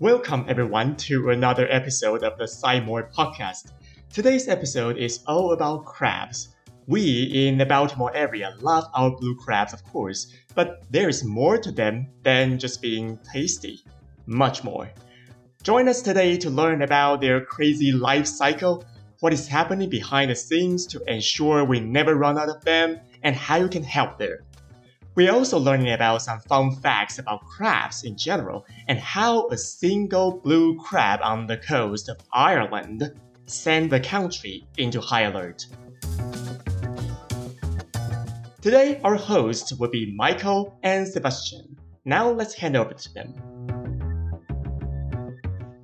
Welcome everyone to another episode of the Sci podcast. Today's episode is all about crabs. We in the Baltimore area love our blue crabs, of course, but there is more to them than just being tasty. Much more. Join us today to learn about their crazy life cycle, what is happening behind the scenes to ensure we never run out of them, and how you can help there. We're also learning about some fun facts about crabs in general and how a single blue crab on the coast of Ireland sent the country into high alert. Today, our hosts will be Michael and Sebastian. Now let's hand over to them.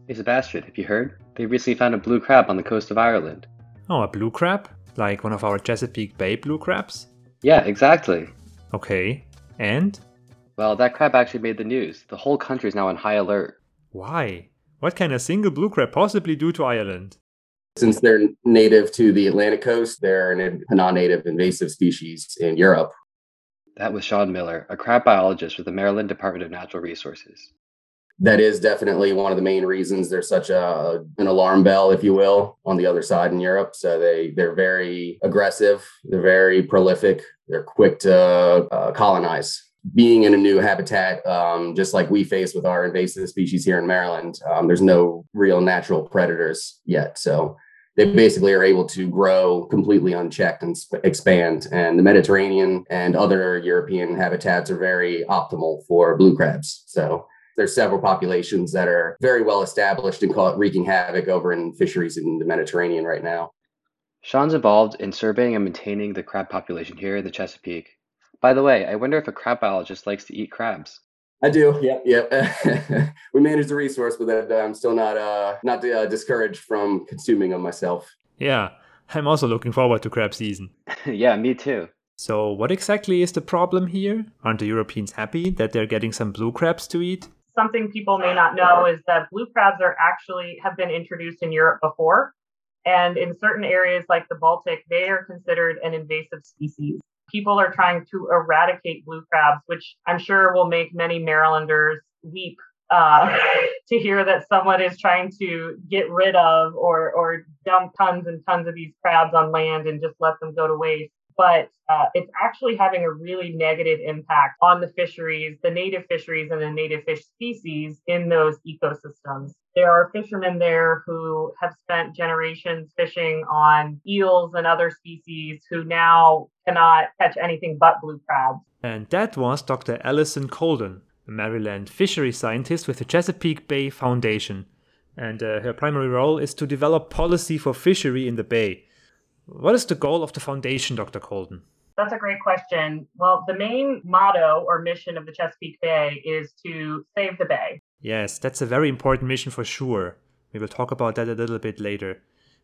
Hey Sebastian, have you heard? They recently found a blue crab on the coast of Ireland. Oh, a blue crab? Like one of our Chesapeake Bay blue crabs? Yeah, exactly. Okay. And? Well, that crab actually made the news. The whole country is now on high alert. Why? What can a single blue crab possibly do to Ireland? Since they're native to the Atlantic coast, they're a non native invasive species in Europe. That was Shaun Miller, a crab biologist with the Maryland Department of Natural Resources. That is definitely one of the main reasons there's such a an alarm bell, if you will, on the other side in Europe. So they they're very aggressive, they're very prolific, they're quick to uh, colonize. Being in a new habitat, um, just like we face with our invasive species here in Maryland, um, there's no real natural predators yet. So they basically are able to grow completely unchecked and sp- expand. And the Mediterranean and other European habitats are very optimal for blue crabs. So there's several populations that are very well established and call it wreaking havoc over in fisheries in the Mediterranean right now. Shaun's involved in surveying and maintaining the crab population here in the Chesapeake. By the way, I wonder if a crab biologist likes to eat crabs. I do. Yeah, yeah. we manage the resource, but I'm still not uh, not uh, discouraged from consuming them myself. Yeah, I'm also looking forward to crab season. yeah, me too. So, what exactly is the problem here? Aren't the Europeans happy that they're getting some blue crabs to eat? Something people may not know is that blue crabs are actually have been introduced in Europe before. And in certain areas like the Baltic, they are considered an invasive species. People are trying to eradicate blue crabs, which I'm sure will make many Marylanders weep uh, to hear that someone is trying to get rid of or, or dump tons and tons of these crabs on land and just let them go to waste but uh, it's actually having a really negative impact on the fisheries, the native fisheries and the native fish species in those ecosystems. There are fishermen there who have spent generations fishing on eels and other species who now cannot catch anything but blue crabs. And that was Dr. Allison Colden, a Maryland fishery scientist with the Chesapeake Bay Foundation. And uh, her primary role is to develop policy for fishery in the bay. What is the goal of the foundation, Dr. Colden? That's a great question. Well, the main motto or mission of the Chesapeake Bay is to save the bay. Yes, that's a very important mission for sure. We will talk about that a little bit later.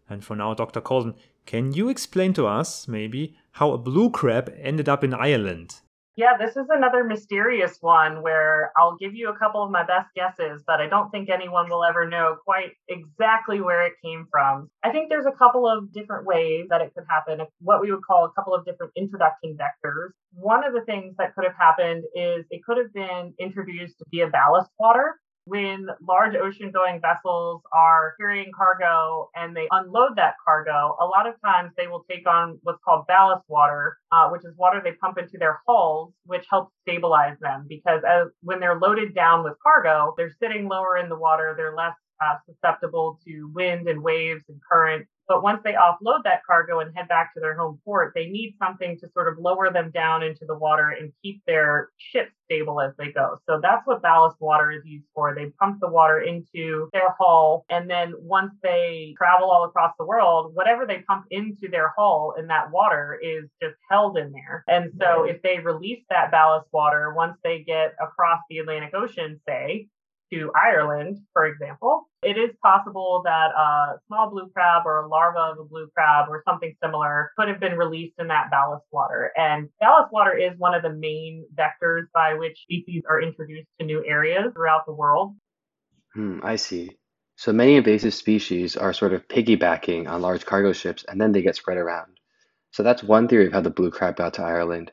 And for now, Dr. Colden, can you explain to us, maybe, how a blue crab ended up in Ireland? Yeah, this is another mysterious one where I'll give you a couple of my best guesses, but I don't think anyone will ever know quite exactly where it came from. I think there's a couple of different ways that it could happen, what we would call a couple of different introduction vectors. One of the things that could have happened is it could have been introduced via ballast water when large ocean going vessels are carrying cargo and they unload that cargo, a lot of times they will take on what's called ballast water, uh, which is water they pump into their hulls, which helps stabilize them because as, when they're loaded down with cargo, they're sitting lower in the water, they're less uh, susceptible to wind and waves and current but once they offload that cargo and head back to their home port, they need something to sort of lower them down into the water and keep their ship stable as they go. So that's what ballast water is used for. They pump the water into their hull. And then once they travel all across the world, whatever they pump into their hull in that water is just held in there. And so if they release that ballast water, once they get across the Atlantic Ocean, say, to Ireland, for example, it is possible that a small blue crab or a larva of a blue crab or something similar could have been released in that ballast water. And ballast water is one of the main vectors by which species are introduced to new areas throughout the world. Hmm, I see. So many invasive species are sort of piggybacking on large cargo ships and then they get spread around. So that's one theory of how the blue crab got to Ireland.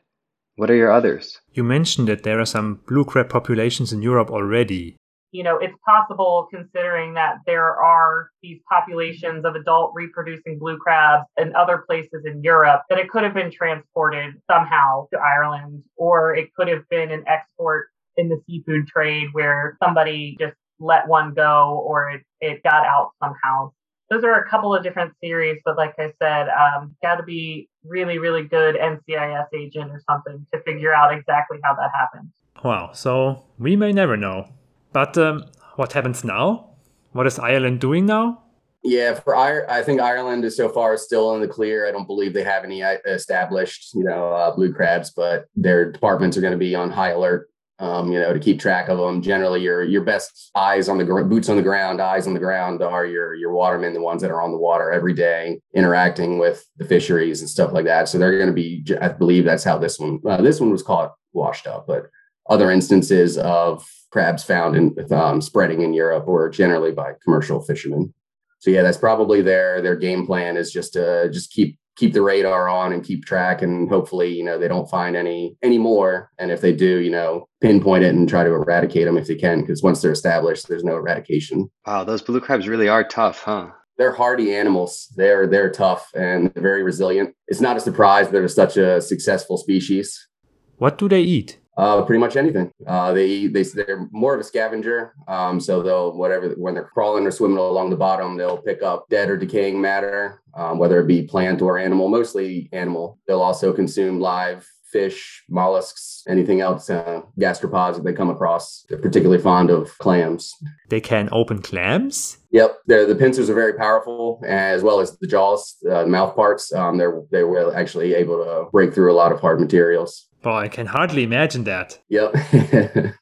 What are your others? You mentioned that there are some blue crab populations in Europe already. You know, it's possible considering that there are these populations of adult reproducing blue crabs in other places in Europe that it could have been transported somehow to Ireland, or it could have been an export in the seafood trade where somebody just let one go or it, it got out somehow. Those are a couple of different theories, but like I said, um, got to be really, really good NCIS agent or something to figure out exactly how that happened. Wow, so we may never know. But um, what happens now? What is Ireland doing now? Yeah, for Ireland, I think Ireland is so far still in the clear. I don't believe they have any uh, established, you know, uh, blue crabs, but their departments are going to be on high alert um, you know, to keep track of them. Generally, your your best eyes on the gr- boots on the ground, eyes on the ground are your your watermen, the ones that are on the water every day, interacting with the fisheries and stuff like that. So they're going to be. I believe that's how this one. Uh, this one was caught washed up, but other instances of crabs found in um, spreading in Europe were generally by commercial fishermen. So yeah, that's probably their their game plan is just to just keep keep the radar on and keep track and hopefully you know they don't find any any more. And if they do you know pinpoint it and try to eradicate them if they can because once they're established there's no eradication. Wow those blue crabs really are tough huh? They're hardy animals. They're they're tough and very resilient. It's not a surprise they're such a successful species. What do they eat uh, pretty much anything. Uh, they they they're more of a scavenger. Um, so they'll whatever when they're crawling or swimming along the bottom, they'll pick up dead or decaying matter, um, whether it be plant or animal. Mostly animal. They'll also consume live fish, mollusks, anything else, uh, gastropods that they come across. They're particularly fond of clams. They can open clams. Yep, they're, the pincers are very powerful, as well as the jaws, uh, mouth parts. Um, they're they were actually able to break through a lot of hard materials. Well, I can hardly imagine that. Yep.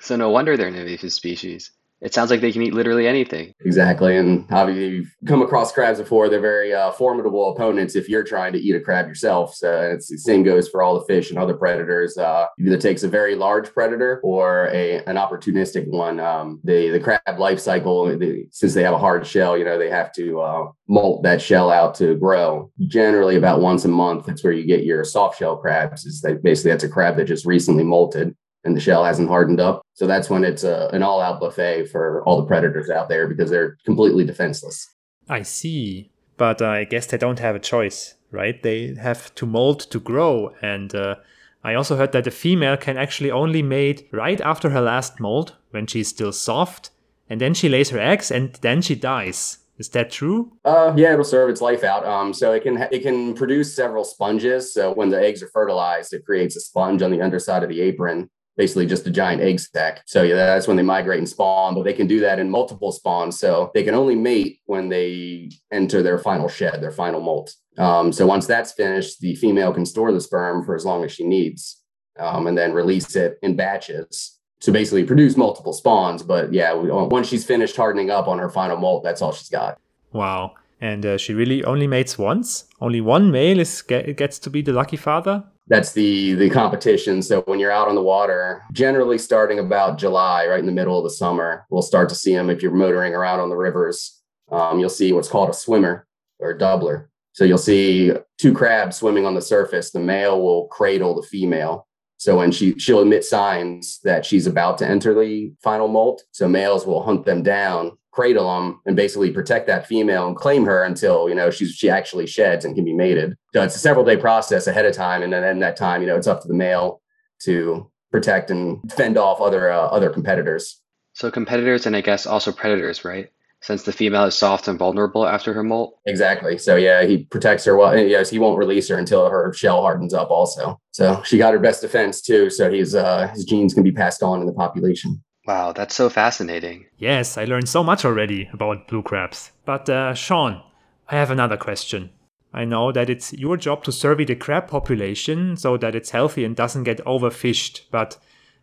so no wonder they're an invasive species. It sounds like they can eat literally anything. Exactly. And obviously, you've come across crabs before. They're very uh, formidable opponents if you're trying to eat a crab yourself. So it's the same goes for all the fish and other predators. Uh, either takes a very large predator or a an opportunistic one. Um, the the crab life cycle, they, since they have a hard shell, you know, they have to uh, molt that shell out to grow. Generally, about once a month, that's where you get your soft shell crabs. Is that basically that's a crab that just recently molted and the shell hasn't hardened up. So that's when it's a, an all out buffet for all the predators out there because they're completely defenseless. I see. But uh, I guess they don't have a choice, right? They have to molt to grow. And uh, I also heard that the female can actually only mate right after her last molt when she's still soft. And then she lays her eggs and then she dies. Is that true? Uh, yeah, it'll serve its life out. Um, so it can it can produce several sponges. So when the eggs are fertilized, it creates a sponge on the underside of the apron basically just a giant egg stack. So yeah, that's when they migrate and spawn, but they can do that in multiple spawns. So they can only mate when they enter their final shed, their final molt. Um, so once that's finished, the female can store the sperm for as long as she needs, um, and then release it in batches. to basically, produce multiple spawns. But yeah, once she's finished hardening up on her final molt, that's all she's got. Wow. And uh, she really only mates once. Only one male is get, gets to be the lucky father that's the the competition. So when you're out on the water, generally starting about July, right in the middle of the summer, we'll start to see them. If you're motoring around on the rivers, um, you'll see what's called a swimmer or a doubler. So you'll see two crabs swimming on the surface. The male will cradle the female. So when she she'll emit signs that she's about to enter the final molt, so males will hunt them down cradle them and basically protect that female and claim her until you know she's she actually sheds and can be mated. So it's a several day process ahead of time, and then in that time, you know, it's up to the male to protect and fend off other uh, other competitors. So competitors and I guess also predators, right? Since the female is soft and vulnerable after her molt. Exactly. So yeah, he protects her. Well, yes, he won't release her until her shell hardens up. Also, so she got her best defense too. So his uh, his genes can be passed on in the population. Wow, that's so fascinating. Yes, I learned so much already about blue crabs. But uh, Shaun, I have another question. I know that it's your job to survey the crab population so that it's healthy and doesn't get overfished, but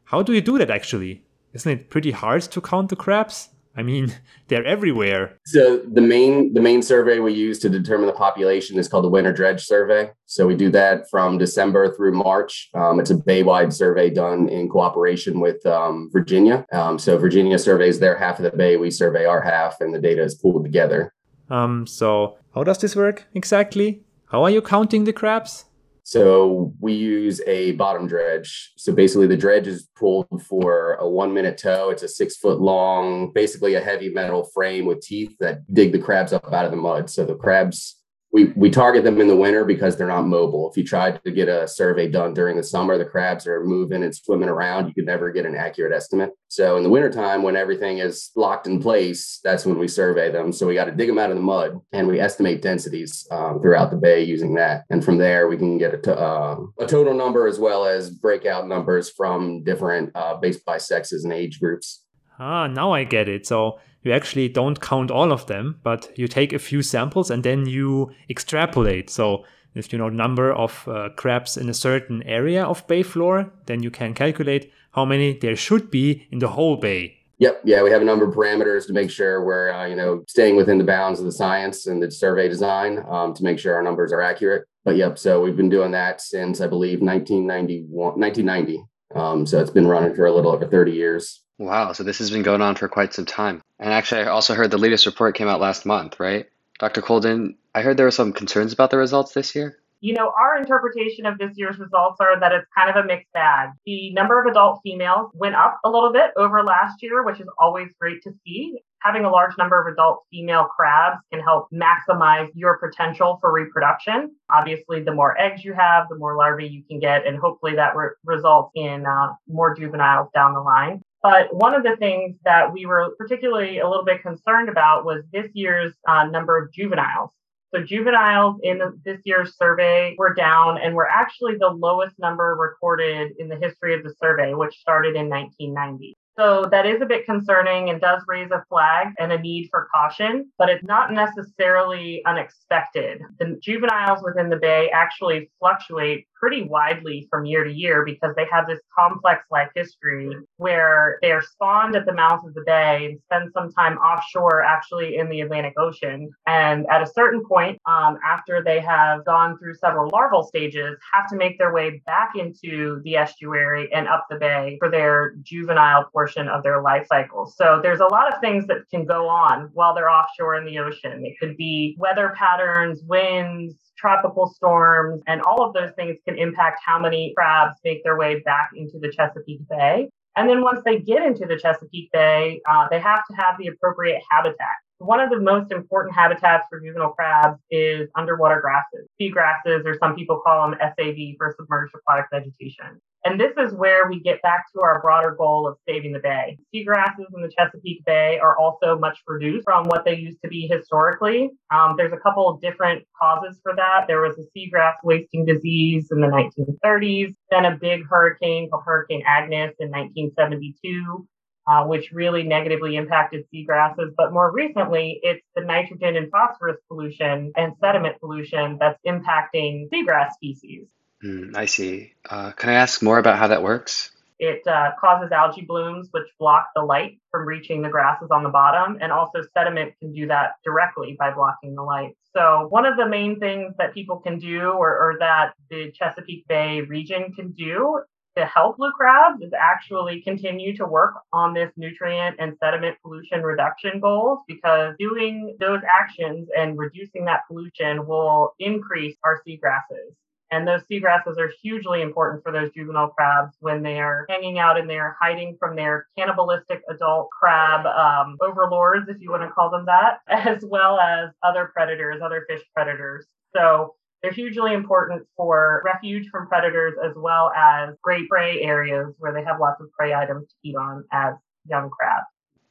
how do you do that actually? Isn't it pretty hard to count the crabs? I mean, they're everywhere. So the main the main survey we use to determine the population is called the Winter Dredge Survey. So we do that from December through March. Um, it's a bay-wide survey done in cooperation with um, Virginia. Um, so Virginia surveys their half of the bay, we survey our half, and the data is pooled together. Um. So how does this work exactly? How are you counting the crabs? So we use a bottom dredge. So basically, the dredge is pulled for a one minute tow. It's a six foot long, basically a heavy metal frame with teeth that dig the crabs up out of the mud. So the crabs we, we target them in the winter because they're not mobile. If you tried to get a survey done during the summer, the crabs are moving and swimming around. You could never get an accurate estimate. So in the wintertime, when everything is locked in place, that's when we survey them. So we got to dig them out of the mud and we estimate densities um, throughout the bay using that. And from there, we can get uh, a total number as well as breakout numbers from different uh, based by sexes and age groups. Ah, now I get it. So you actually don't count all of them, but you take a few samples and then you extrapolate. So if you know number of uh, crabs in a certain area of bay floor, then you can calculate how many there should be in the whole bay. Yep. Yeah, we have a number of parameters to make sure we're uh, you know staying within the bounds of the science and the survey design um, to make sure our numbers are accurate. But yep, so we've been doing that since I believe 1991, 1990. Um, so it's been running for a little over 30 years. Wow, so this has been going on for quite some time. And actually, I also heard the latest report came out last month, right? Dr. Colden, I heard there were some concerns about the results this year. You know, our interpretation of this year's results are that it's kind of a mixed bag. The number of adult females went up a little bit over last year, which is always great to see having a large number of adult female crabs can help maximize your potential for reproduction. Obviously, the more eggs you have, the more larvae you can get, and hopefully that re- results in uh, more juveniles down the line. But one of the things that we were particularly a little bit concerned about was this year's uh, number of juveniles. So juveniles in this year's survey were down and were actually the lowest number recorded in the history of the survey, which started in 1990. So that is a bit concerning and does raise a flag and a need for caution, but it's not necessarily unexpected. The juveniles within the bay actually fluctuate pretty widely from year to year because they have this complex life history where they are spawned at the mouth of the bay and spend some time offshore, actually in the Atlantic Ocean. And at a certain point, um, after they have gone through several larval stages, have to make their way back into the estuary and up the bay for their juvenile portion of their life cycle. So there's a lot of things that can go on while they're offshore in the ocean. It could be weather patterns, winds, tropical storms, and all of those things can impact how many crabs make their way back into the Chesapeake Bay. And then once they get into the Chesapeake Bay, uh, they have to have the appropriate habitat. One of the most important habitats for juvenile crabs is underwater grasses, sea grasses, or some people call them SAV for submerged aquatic vegetation. And this is where we get back to our broader goal of saving the bay. Seagrasses in the Chesapeake Bay are also much reduced from what they used to be historically. Um, there's a couple of different causes for that. There was a seagrass wasting disease in the 1930s, then a big hurricane called Hurricane Agnes in 1972. Uh, which really negatively impacted seagrasses. But more recently, it's the nitrogen and phosphorus pollution and sediment pollution that's impacting seagrass species. Mm, I see. Uh, can I ask more about how that works? It uh, causes algae blooms, which block the light from reaching the grasses on the bottom. And also, sediment can do that directly by blocking the light. So, one of the main things that people can do, or, or that the Chesapeake Bay region can do to help blue crabs, is actually continue to work on this nutrient and sediment pollution reduction goals because doing those actions and reducing that pollution will increase our seagrasses. And those seagrasses are hugely important for those juvenile crabs when they are hanging out in there, hiding from their cannibalistic adult crab um, overlords, if you want to call them that, as well as other predators, other fish predators. So they're hugely important for refuge from predators as well as great prey areas where they have lots of prey items to eat on as young crabs.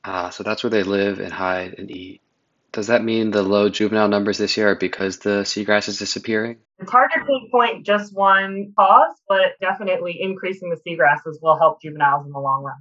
Ah, so that's where they live and hide and eat. Does that mean the low juvenile numbers this year are because the seagrass is disappearing? It's hard to pinpoint just one cause, but definitely increasing the seagrasses will help juveniles in the long run.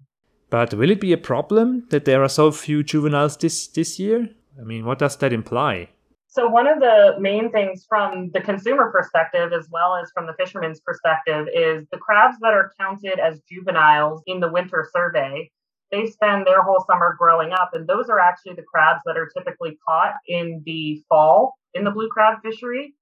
But will it be a problem that there are so few juveniles this, this year? I mean, what does that imply? So, one of the main things from the consumer perspective, as well as from the fisherman's perspective, is the crabs that are counted as juveniles in the winter survey they spend their whole summer growing up. And those are actually the crabs that are typically caught in the fall in the blue crab fishery.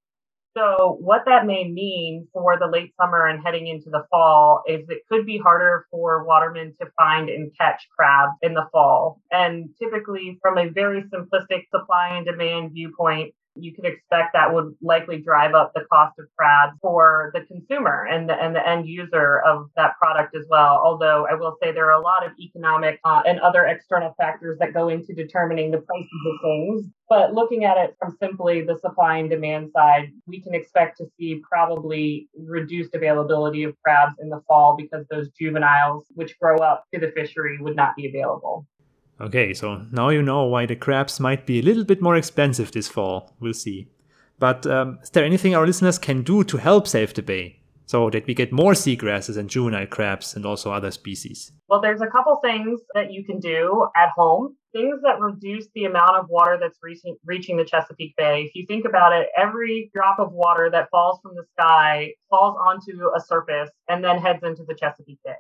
So, what that may mean for the late summer and heading into the fall is it could be harder for watermen to find and catch crabs in the fall. And typically, from a very simplistic supply and demand viewpoint, you can expect that would likely drive up the cost of crabs for the consumer and the, and the end user of that product as well. Although I will say there are a lot of economic uh, and other external factors that go into determining the prices of things. But looking at it from simply the supply and demand side, we can expect to see probably reduced availability of crabs in the fall because those juveniles, which grow up to the fishery, would not be available. Okay, so now you know why the crabs might be a little bit more expensive this fall. We'll see. But um, is there anything our listeners can do to help save the bay so that we get more seagrasses and juvenile crabs and also other species? Well, there's a couple things that you can do at home. Things that reduce the amount of water that's reaching, reaching the Chesapeake Bay. If you think about it, every drop of water that falls from the sky falls onto a surface and then heads into the Chesapeake Bay.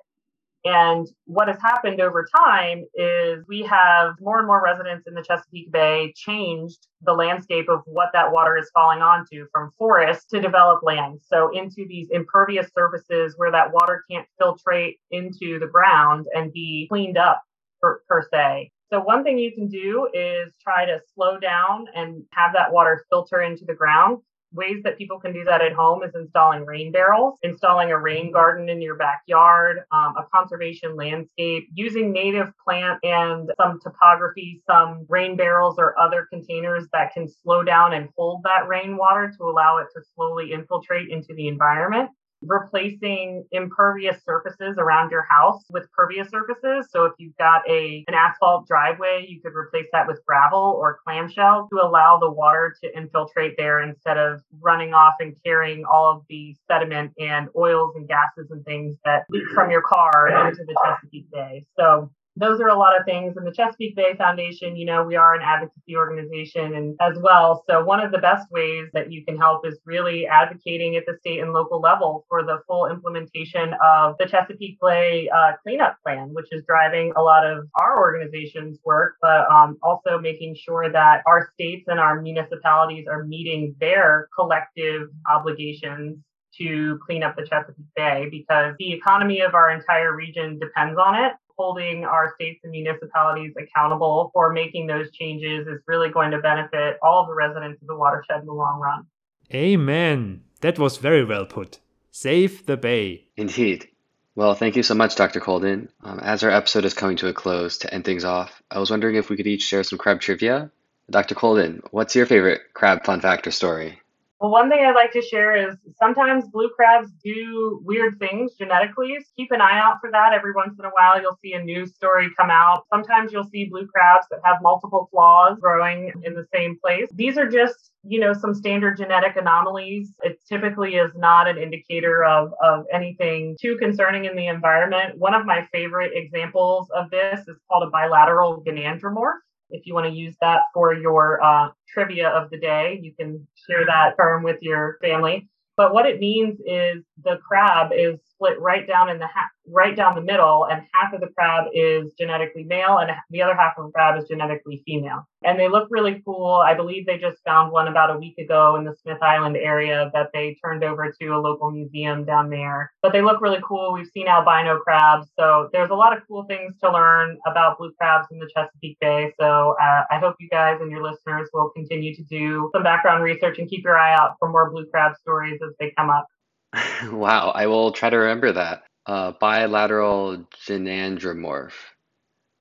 And what has happened over time is we have more and more residents in the Chesapeake Bay changed the landscape of what that water is falling onto from forest to developed land. So into these impervious surfaces where that water can't filtrate into the ground and be cleaned up per, per se. So one thing you can do is try to slow down and have that water filter into the ground ways that people can do that at home is installing rain barrels, installing a rain garden in your backyard, um, a conservation landscape, using native plant and some topography, some rain barrels or other containers that can slow down and hold that rainwater to allow it to slowly infiltrate into the environment replacing impervious surfaces around your house with pervious surfaces. So if you've got a an asphalt driveway, you could replace that with gravel or clamshell to allow the water to infiltrate there instead of running off and carrying all of the sediment and oils and gases and things that leak from your car into the Chesapeake Bay. So those are a lot of things. And the Chesapeake Bay Foundation, you know, we are an advocacy organization and as well. So one of the best ways that you can help is really advocating at the state and local level for the full implementation of the Chesapeake Bay uh, cleanup plan, which is driving a lot of our organization's work, but um, also making sure that our states and our municipalities are meeting their collective obligations to clean up the Chesapeake Bay because the economy of our entire region depends on it holding our states and municipalities accountable for making those changes is really going to benefit all of the residents of the watershed in the long run. Amen. That was very well put. Save the bay. Indeed. Well, thank you so much, Dr. Colden. Um, as our episode is coming to a close, to end things off, I was wondering if we could each share some crab trivia. Dr. Colden, what's your favorite crab fun fact or story? Well, one thing I'd like to share is sometimes blue crabs do weird things genetically. Keep an eye out for that. Every once in a while, you'll see a news story come out. Sometimes you'll see blue crabs that have multiple claws growing in the same place. These are just, you know, some standard genetic anomalies. It typically is not an indicator of, of anything too concerning in the environment. One of my favorite examples of this is called a bilateral gynandromorph if you want to use that for your uh, trivia of the day, you can share that term with your family. But what it means is the crab is split right down in the ha- right down the middle, and half of the crab is genetically male, and the other half of the crab is genetically female. And they look really cool. I believe they just found one about a week ago in the Smith Island area that they turned over to a local museum down there. But they look really cool. We've seen albino crabs, so there's a lot of cool things to learn about blue crabs in the Chesapeake Bay. So uh, I hope you guys and your listeners will continue to do some background research and keep your eye out for more blue crab stories as they come up. wow, I will try to remember that. Uh, bilateral gynandromorph.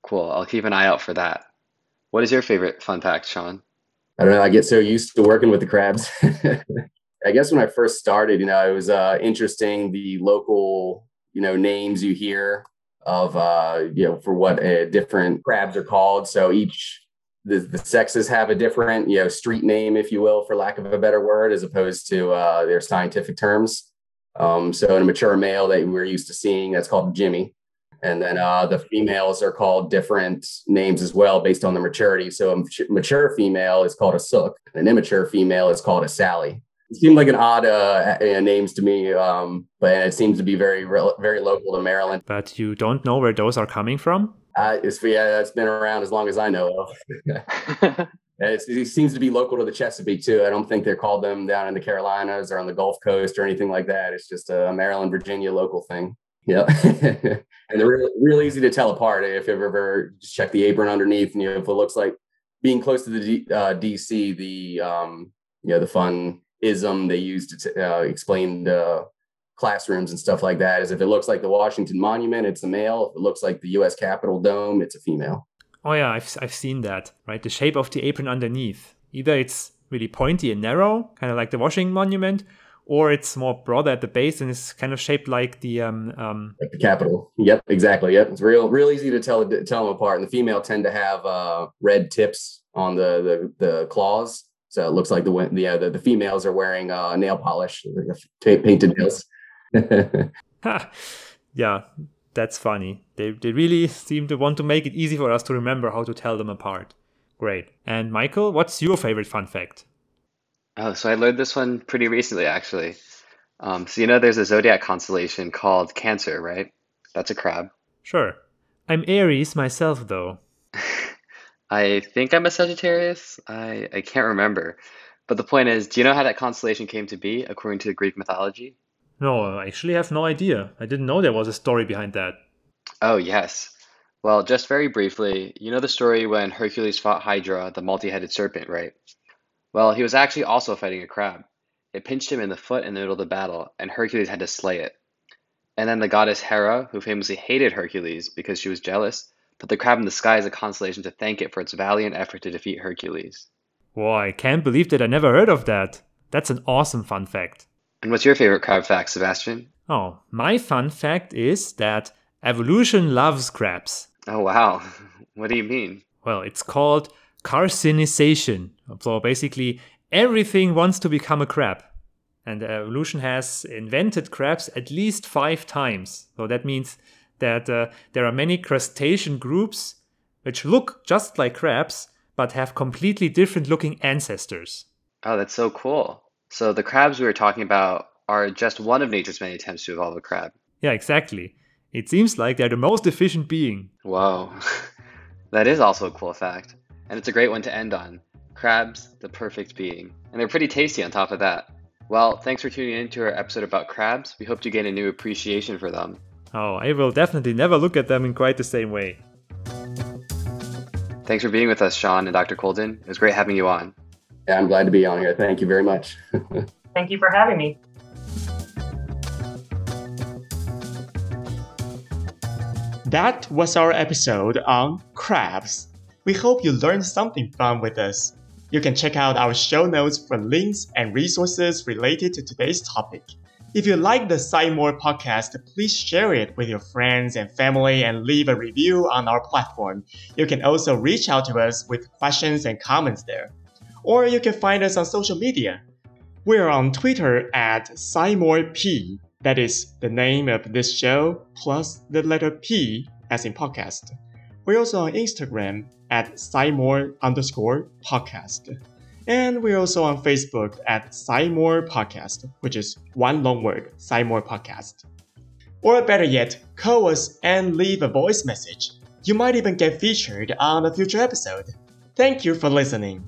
Cool. I'll keep an eye out for that. What is your favorite fun fact, Shaun? I don't know. I get so used to working with the crabs. I guess when I first started, you know, it was uh, interesting the local, you know, names you hear of, uh, you know, for what uh, different crabs are called. So each the, the sexes have a different, you know, street name, if you will, for lack of a better word, as opposed to uh, their scientific terms. Um, so in a mature male that we're used to seeing, that's called Jimmy. And then uh, the females are called different names as well based on the maturity. So a mature female is called a sook, an immature female is called a Sally. It seemed like an odd uh, names to me, um, but it seems to be very, very local to Maryland. But you don't know where those are coming from? Uh, it's, yeah, that's been around as long as I know of. it seems to be local to the Chesapeake too. I don't think they're called them down in the Carolinas or on the Gulf Coast or anything like that. It's just a Maryland, Virginia local thing. Yeah, and they're real, really easy to tell apart. If you've ever just check the apron underneath, and you know, if it looks like being close to the D, uh, DC, the um, you know the fun ism they use to t- uh, explain the classrooms and stuff like that is if it looks like the Washington Monument, it's a male. If it looks like the U.S. Capitol dome, it's a female. Oh yeah, I've I've seen that. Right, the shape of the apron underneath. Either it's really pointy and narrow, kind of like the Washington Monument, or it's more broader at the base and it's kind of shaped like the um, um like the Capitol. Yep, exactly. Yep, it's real real easy to tell tell them apart. And the female tend to have uh, red tips on the, the the claws, so it looks like the the uh, the, the females are wearing uh, nail polish, painted nails. yeah, that's funny. They they really seem to want to make it easy for us to remember how to tell them apart. Great. And Michael, what's your favorite fun fact? Oh, so I learned this one pretty recently, actually. Um, so you know, there's a zodiac constellation called Cancer, right? That's a crab. Sure. I'm Aries myself, though. I think I'm a Sagittarius. I I can't remember. But the point is, do you know how that constellation came to be according to Greek mythology? No, I actually have no idea. I didn't know there was a story behind that. Oh, yes. Well, just very briefly, you know the story when Hercules fought Hydra, the multi-headed serpent, right? Well, he was actually also fighting a crab. It pinched him in the foot in the middle of the battle, and Hercules had to slay it. And then the goddess Hera, who famously hated Hercules because she was jealous, put the crab in the sky as a consolation to thank it for its valiant effort to defeat Hercules. Whoa, I can't believe that I never heard of that. That's an awesome fun fact. And what's your favorite crab fact, Sebastian? Oh, my fun fact is that evolution loves crabs. Oh, wow. What do you mean? Well, it's called carcinization. So basically, everything wants to become a crab. And evolution has invented crabs at least five times. So that means that uh, there are many crustacean groups which look just like crabs but have completely different looking ancestors. Oh, that's so cool. So the crabs we were talking about are just one of nature's many attempts to evolve a crab. Yeah, exactly. It seems like they're the most efficient being. Whoa. that is also a cool fact. And it's a great one to end on. Crabs, the perfect being. And they're pretty tasty on top of that. Well, thanks for tuning in to our episode about crabs. We hope you gain a new appreciation for them. Oh, I will definitely never look at them in quite the same way. Thanks for being with us, Shaun and Dr. Colden. It was great having you on. Yeah, I'm glad to be on here. Thank you very much. Thank you for having me. That was our episode on crabs. We hope you learned something fun with us. You can check out our show notes for links and resources related to today's topic. If you like the SciMore podcast, please share it with your friends and family and leave a review on our platform. You can also reach out to us with questions and comments there. Or you can find us on social media. We're on Twitter at SciMoreP. That is the name of this show plus the letter P as in podcast. We're also on Instagram at SciMore underscore podcast. And we're also on Facebook at SciMore Podcast, which is one long word, SciMore Podcast. Or better yet, call us and leave a voice message. You might even get featured on a future episode. Thank you for listening.